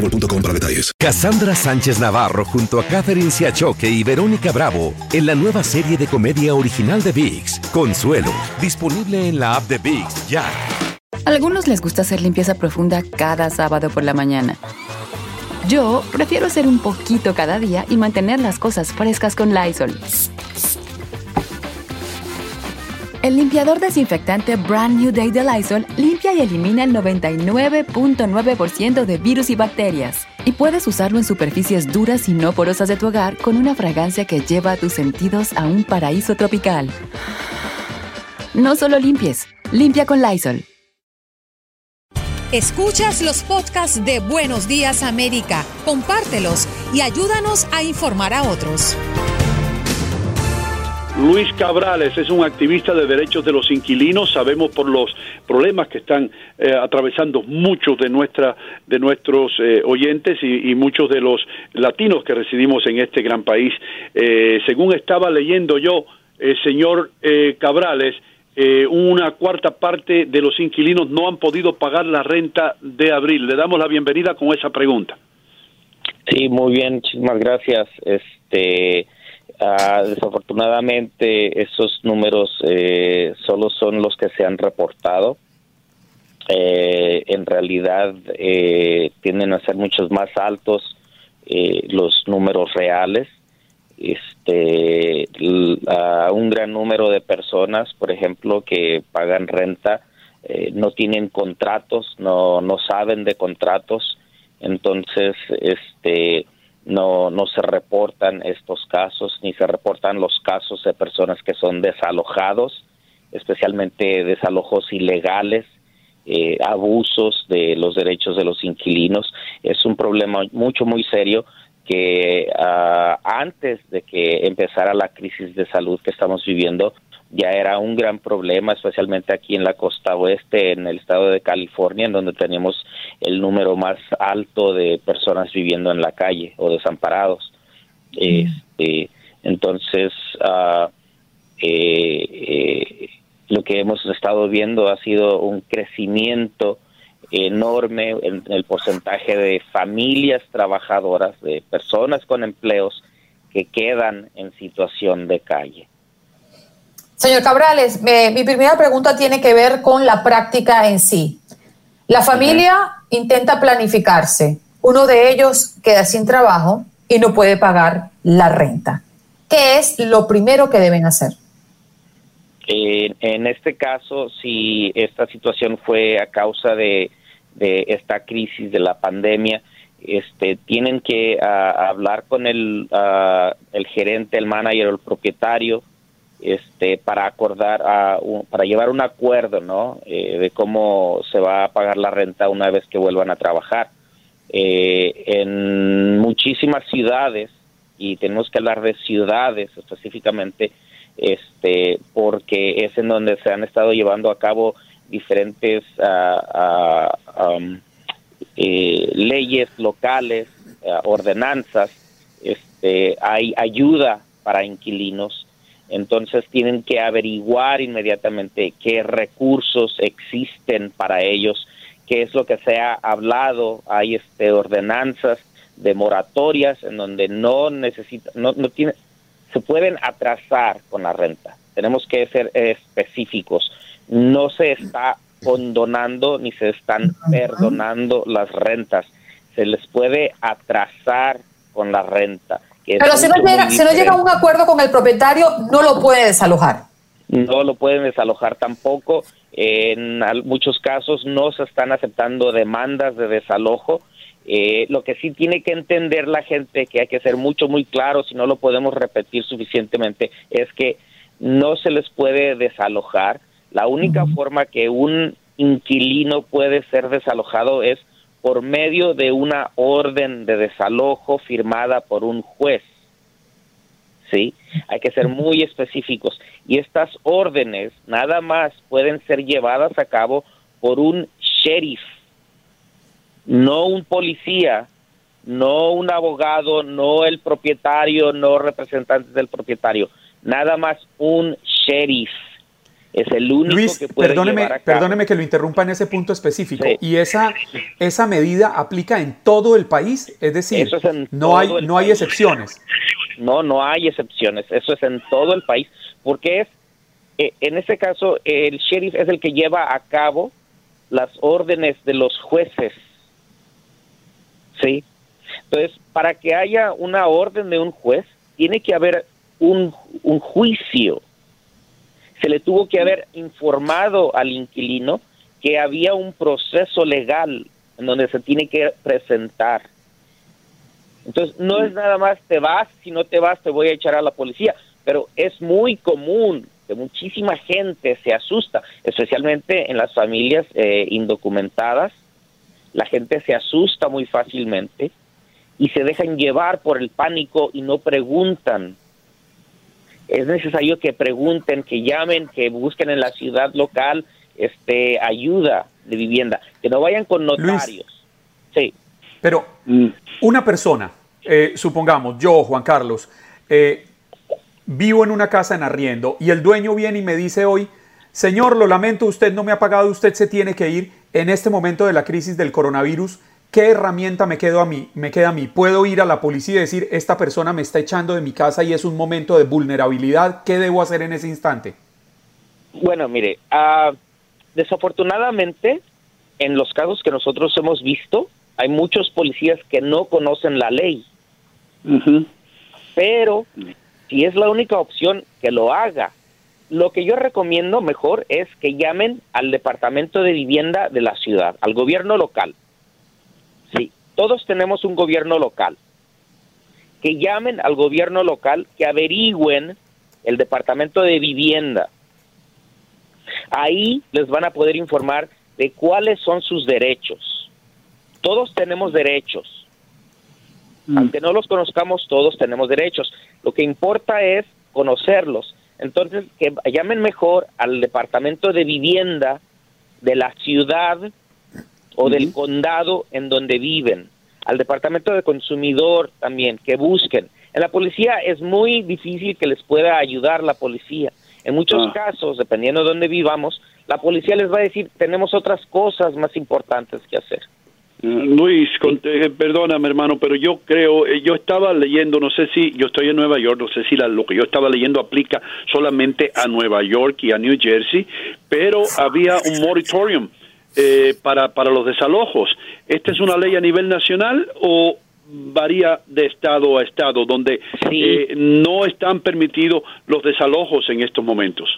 boostmobile.com para detalles. Cassandra Sánchez Navarro junto a Catherine Siachoque y Verónica Bravo en la nueva serie de comedia original de VIX, Consuelo, disponible en la app de VIX ya. algunos les gusta hacer limpieza profunda cada sábado por la mañana. Yo prefiero hacer un poquito cada día y mantener las cosas frescas con Lysol. El limpiador desinfectante Brand New Day de Lysol limpia y elimina el 99.9% de virus y bacterias. Y puedes usarlo en superficies duras y no porosas de tu hogar con una fragancia que lleva a tus sentidos a un paraíso tropical. No solo limpies, limpia con Lysol. Escuchas los podcasts de Buenos Días América, compártelos y ayúdanos a informar a otros. Luis Cabrales es un activista de derechos de los inquilinos. Sabemos por los problemas que están eh, atravesando muchos de nuestra de nuestros eh, oyentes y, muchos de los latinos que residimos en este gran país. Eh, según estaba leyendo yo, señor Cabrales, una cuarta parte de los inquilinos no han podido pagar la renta de abril. Le damos la bienvenida con esa pregunta. Sí, muy bien, muchísimas gracias. Este Ah, desafortunadamente, esos números eh, solo son los que se han reportado. Eh, en realidad, eh, tienden a ser muchos más altos los números reales. Este, un gran número de personas, por ejemplo, que pagan renta, no tienen contratos, no, no saben de contratos. Entonces, este, no, no se reportan estos casos, ni se reportan los casos de personas que son desalojados, especialmente desalojos ilegales, eh, abusos de los derechos de los inquilinos. Es un problema mucho, muy serio que ah, antes de que empezara la crisis de salud que estamos viviendo, ya era un gran problema, especialmente aquí en la costa oeste, en el estado de California, en donde tenemos el número más alto de personas viviendo en la calle o desamparados. Este, entonces, uh, eh, lo que hemos estado viendo ha sido un crecimiento enorme en el porcentaje de familias trabajadoras, de personas con empleos que quedan en situación de calle. Señor Cabrales, mi primera pregunta tiene que ver con la práctica en sí. La familia intenta planificarse. Uno de ellos queda sin trabajo y no puede pagar la renta. ¿Qué es lo primero que deben hacer? en este caso, si esta situación fue a causa de, esta crisis de la pandemia, este, tienen que ah, hablar con el, ah, el gerente, el manager o el propietario este, para acordar, para llevar un acuerdo, ¿no? Eh, de cómo se va a pagar la renta una vez que vuelvan a trabajar. Eh, en muchísimas ciudades, y tenemos que hablar de ciudades específicamente, este, porque es en donde se han estado llevando a cabo diferentes ah, ah, eh, leyes locales, ordenanzas, este, hay ayuda para inquilinos entonces tienen que averiguar inmediatamente qué recursos existen para ellos, qué es lo que se ha hablado, hay este ordenanzas de moratorias en donde no necesita no, no tiene se pueden atrasar con la renta. Tenemos que ser específicos. No se está condonando ni se están perdonando las rentas. Se les puede atrasar con la renta pero si no, llega, si no llega a un acuerdo con el propietario, no lo puede desalojar. No lo pueden desalojar tampoco. En muchos casos no se están aceptando demandas de desalojo. Eh, lo que sí tiene que entender la gente, que hay que ser mucho, muy claro, si no lo podemos repetir suficientemente, es que no se les puede desalojar. La única forma que un inquilino puede ser desalojado es por medio de una orden de desalojo firmada por un juez. ¿Sí? Hay que ser muy específicos. Y estas órdenes nada más pueden ser llevadas a cabo por un sheriff, no un policía, no un abogado, no el propietario, no representantes del propietario, nada más un sheriff es el único Luis, que puede perdóneme, llevar a cabo. perdóneme que lo interrumpa en ese punto específico. Sí. ¿Y esa, esa medida aplica en todo el país? Es decir, es no, hay, no hay excepciones. No, no hay excepciones. Eso es en todo el país, porque es, eh, en ese caso, el sheriff es el que lleva a cabo las órdenes de los jueces. ¿Sí? Entonces, para que haya una orden de un juez, tiene que haber un, un juicio. Se le tuvo que haber informado al inquilino que había un proceso legal en donde se tiene que presentar. Entonces, no es nada más te vas, si no te vas te voy a echar a la policía, pero es muy común que muchísima gente se asusta, especialmente en las familias eh, indocumentadas, la gente se asusta muy fácilmente y se dejan llevar por el pánico y no preguntan. Es necesario que pregunten, que llamen, que busquen en la ciudad local este ayuda de vivienda, que no vayan con notarios. Sí. Pero una persona, eh, supongamos, yo, Juan Carlos, eh, vivo en una casa en arriendo y el dueño viene y me dice hoy, señor, lo lamento, usted no me ha pagado, usted se tiene que ir en este momento de la crisis del coronavirus. ¿Qué herramienta me, quedo a mí, me queda a mí? ¿Puedo ir a la policía y decir, esta persona me está echando de mi casa y es un momento de vulnerabilidad? ¿Qué debo hacer en ese instante? Bueno, mire, ah, desafortunadamente, en los casos que nosotros hemos visto, hay muchos policías que no conocen la ley. Pero si es la única opción, que lo haga. Lo que yo recomiendo mejor es que llamen al Departamento de Vivienda de la ciudad, al gobierno local. Sí, todos tenemos un gobierno local. Que llamen al gobierno local, que averigüen el Departamento de Vivienda. Ahí les van a poder informar de cuáles son sus derechos. Todos tenemos derechos. Aunque no los conozcamos, todos tenemos derechos. Lo que importa es conocerlos. Entonces, que llamen mejor al departamento de vivienda de la ciudad o del condado en donde viven, al departamento de consumidor también, que busquen. En la policía es muy difícil que les pueda ayudar la policía. En muchos Ah. casos, dependiendo de dónde vivamos, la policía les va a decir, tenemos otras cosas más importantes que hacer. Eh, Luis, con- eh, perdóname hermano, pero yo creo, eh, yo estaba leyendo, no sé si, yo estoy en Nueva York, no sé si la- lo que yo estaba leyendo aplica solamente a Nueva York y a New Jersey, pero había un moratorium eh, para, para los desalojos. ¿Esta es una ley a nivel nacional o varía de estado a estado, donde eh, no están permitidos los desalojos en estos momentos?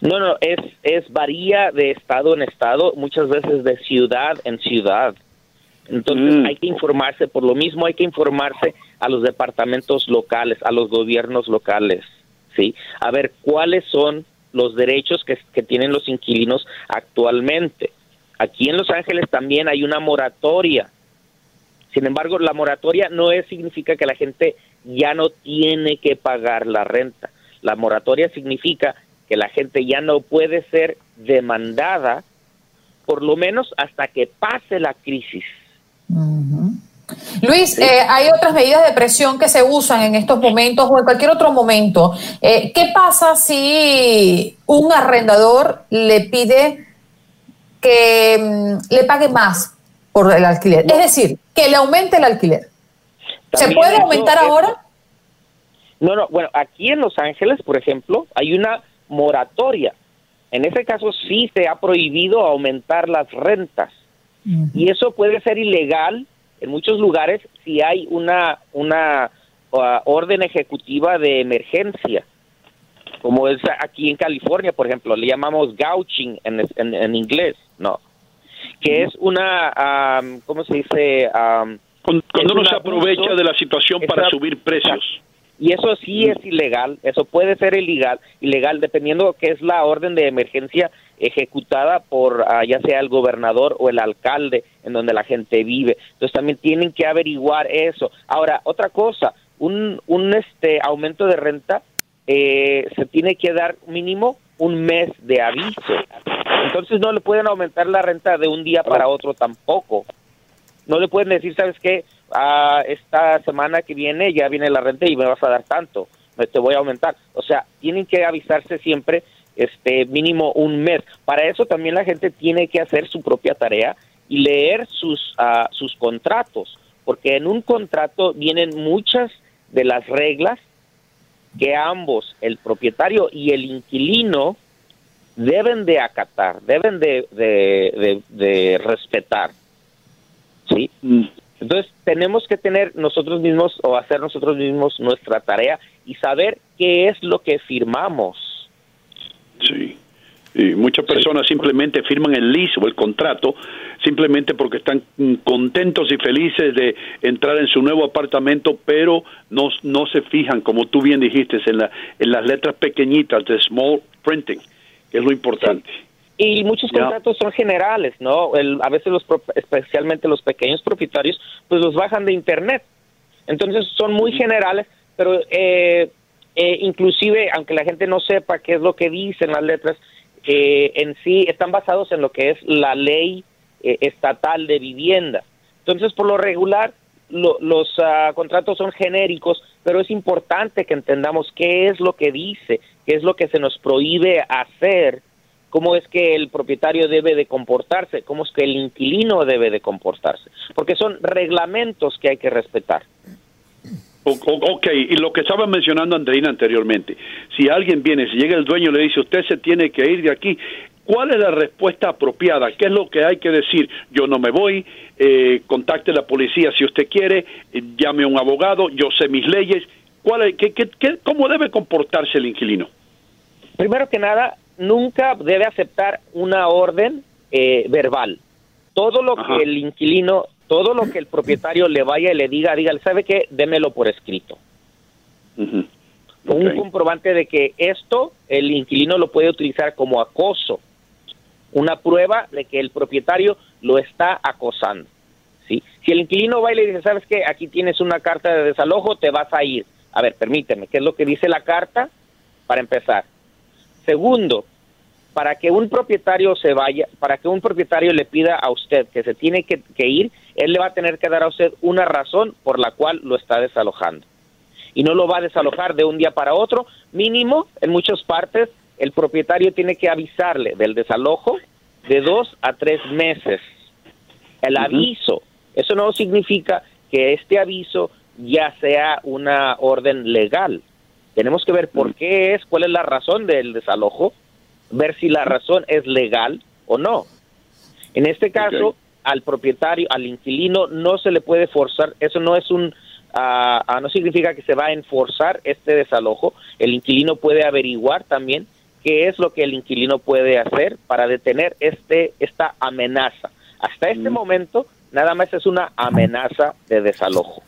No, no, es, es varía de estado en estado, muchas veces de ciudad en ciudad. Entonces Mm. hay que informarse, por lo mismo hay que informarse a los departamentos locales, a los gobiernos locales, ¿sí? A ver cuáles son los derechos que, que tienen los inquilinos actualmente. Aquí en Los Ángeles también hay una moratoria. Sin embargo, la moratoria no es, significa que la gente ya no tiene que pagar la renta. La moratoria significa que la gente ya no puede ser demandada, por lo menos hasta que pase la crisis. Luis, eh, hay otras medidas de presión que se usan en estos momentos o en cualquier otro momento. Eh, ¿Qué pasa si un arrendador le pide que mm, le pague más por el alquiler? Es decir, que le aumente el alquiler. ¿Se puede aumentar ahora? No, no, bueno, aquí en Los Ángeles, por ejemplo, hay una moratoria. En ese caso sí se ha prohibido aumentar las rentas. Y eso puede ser ilegal en muchos lugares si hay una, una ah, orden ejecutiva de emergencia, como es aquí en California, por ejemplo, le llamamos gouching en, en- en inglés, ¿no? Que es una, am, ¿cómo se dice? Am, Cuando, uno se aprovecha de la situación para subir precios. Y eso sí es ilegal, eso puede ser ilegal, ilegal dependiendo que es la orden de emergencia ejecutada por ah, ya sea el gobernador o el alcalde en donde la gente vive. Entonces también tienen que averiguar eso. Ahora, otra cosa, un, un este aumento de renta eh, se tiene que dar mínimo un mes de aviso. Entonces no le pueden aumentar la renta de un día para otro tampoco. No le pueden decir, ¿sabes qué? esta semana que viene ya viene la renta y me vas a dar tanto, te voy a aumentar. O sea, tienen que avisarse siempre este mínimo un mes. Para eso también la gente tiene que hacer su propia tarea y leer sus, uh, sus contratos, porque en un contrato vienen muchas de las reglas que ambos, el propietario y el inquilino, deben de acatar, deben de, de, de respetar. ¿sí? Mm. Entonces, tenemos que tener nosotros mismos o hacer nosotros mismos nuestra tarea y saber qué es lo que firmamos. Y muchas personas simplemente firman el lease o el contrato simplemente porque están contentos y felices de entrar en su nuevo apartamento, pero no, no se fijan, como tú bien dijiste, en, la, en las letras pequeñitas de small printing, que es lo importante. Y muchos contratos son generales, ¿no? a veces los, especialmente los pequeños propietarios, pues los bajan de internet. Entonces son muy generales, pero eh, eh, inclusive, aunque la gente no sepa qué es lo que dicen las letras, eh, en sí están basados en lo que es la ley estatal de vivienda. Entonces, por lo regular, los ah, contratos son genéricos, pero es importante que entendamos qué es lo que dice, qué es lo que se nos prohíbe hacer cómo es que el propietario debe de comportarse, cómo es que el inquilino debe de comportarse, porque son reglamentos que hay que respetar. Ok, y lo que estaba mencionando Andreina anteriormente, si alguien viene, si llega el dueño y le dice, usted se tiene que ir de aquí, ¿cuál es la respuesta apropiada? ¿Qué es lo que hay que decir? Yo no me voy, eh, contacte a la policía si usted quiere, eh, llame a un abogado, yo sé mis leyes. ¿Cuál, qué, qué, ¿Cómo debe comportarse el inquilino? Primero que nada, nunca debe aceptar una orden eh, verbal. Todo lo que el inquilino, todo lo que el propietario le vaya y le diga, diga, ¿sabe qué? Démelo por escrito. Un comprobante de que esto el inquilino lo puede utilizar como acoso. Una prueba de que el propietario lo está acosando. ¿sí? Si el inquilino va y le dice, ¿sabes qué? Aquí tienes una carta de desalojo, te vas a ir. A ver, permíteme, ¿qué es lo que dice la carta? Para empezar, Segundo, para que un propietario se vaya, para que un propietario le pida a usted que se tiene que, ir, él le va a tener que dar a usted una razón por la cual lo está desalojando. Y no lo va a desalojar de un día para otro, mínimo, en muchas partes, el propietario tiene que avisarle del desalojo de dos a tres meses. El aviso, eso no significa que este aviso ya sea una orden legal. Tenemos que ver por qué es, cuál es la razón del desalojo, ver si la razón es legal o no. En este caso, al propietario, al inquilino, no se le puede forzar, eso no es un, ah, ah, no significa que se va a enforzar este desalojo. El inquilino puede averiguar también qué es lo que el inquilino puede hacer para detener este, esta amenaza. Hasta este mm. momento, nada más es una amenaza de desalojo.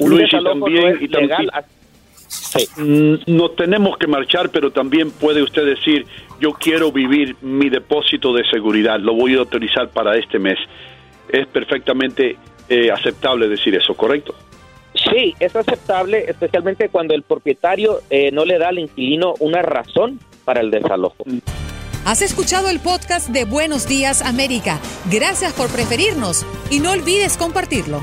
Un desalojo no es legal Sí. Mm, no tenemos que marchar, pero también puede usted decir, yo quiero vivir mi depósito de seguridad, lo voy a autorizar para este mes. Es perfectamente eh, aceptable decir eso, ¿correcto? Sí, es aceptable, especialmente cuando el propietario eh, no le da al inquilino una razón para el desalojo. Has escuchado el podcast de Buenos Días América. Gracias por preferirnos y no olvides compartirlo.